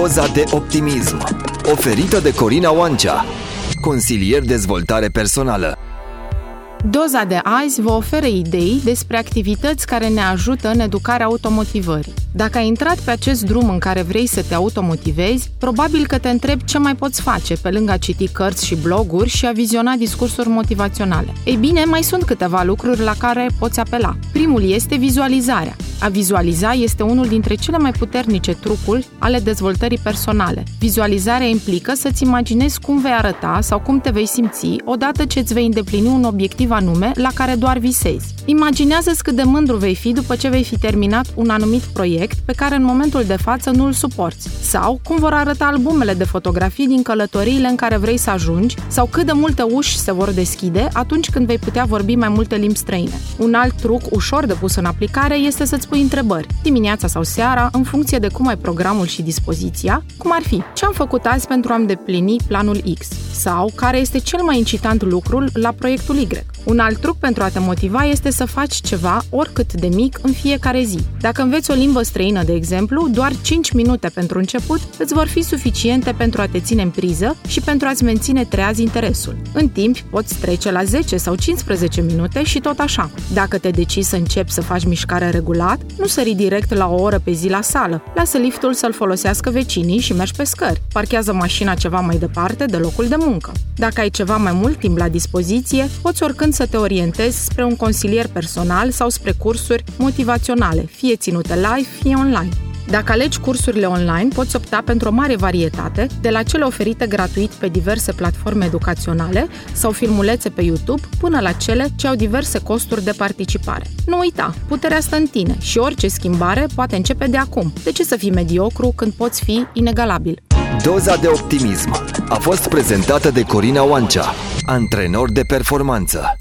Doza de optimism Oferită de Corina Oancea Consilier dezvoltare personală Doza de azi vă oferă idei despre activități care ne ajută în educarea automotivării. Dacă ai intrat pe acest drum în care vrei să te automotivezi, probabil că te întrebi ce mai poți face pe lângă a citi cărți și bloguri și a viziona discursuri motivaționale. Ei bine, mai sunt câteva lucruri la care poți apela. Primul este vizualizarea. A vizualiza este unul dintre cele mai puternice trucuri ale dezvoltării personale. Vizualizarea implică să-ți imaginezi cum vei arăta sau cum te vei simți odată ce îți vei îndeplini un obiectiv anume la care doar visezi. Imaginează-ți cât de mândru vei fi după ce vei fi terminat un anumit proiect pe care în momentul de față nu îl suporți, sau cum vor arăta albumele de fotografii din călătoriile în care vrei să ajungi, sau cât de multe uși se vor deschide atunci când vei putea vorbi mai multe limbi străine. Un alt truc ușor de pus în aplicare este să-ți pui întrebări, dimineața sau seara, în funcție de cum ai programul și dispoziția, cum ar fi ce am făcut azi pentru a-mi deplini planul X, sau care este cel mai incitant lucru la proiectul Y. Un alt truc pentru a te motiva este să faci ceva, oricât de mic, în fiecare zi. Dacă înveți o limbă străină, de exemplu, doar 5 minute pentru început îți vor fi suficiente pentru a te ține în priză și pentru a-ți menține treaz interesul. În timp, poți trece la 10 sau 15 minute și tot așa. Dacă te decizi să începi să faci mișcare regulat, nu sări direct la o oră pe zi la sală. Lasă liftul să-l folosească vecinii și mergi pe scări. Parchează mașina ceva mai departe de locul de muncă. Dacă ai ceva mai mult timp la dispoziție, poți oricând să te orientezi spre un consilier personal sau spre cursuri motivaționale, fie ținute live, fie online. Dacă alegi cursurile online, poți opta pentru o mare varietate, de la cele oferite gratuit pe diverse platforme educaționale sau filmulețe pe YouTube, până la cele ce au diverse costuri de participare. Nu uita, puterea stă în tine și orice schimbare poate începe de acum. De ce să fii mediocru când poți fi inegalabil? Doza de optimism a fost prezentată de Corina Oancea, antrenor de performanță.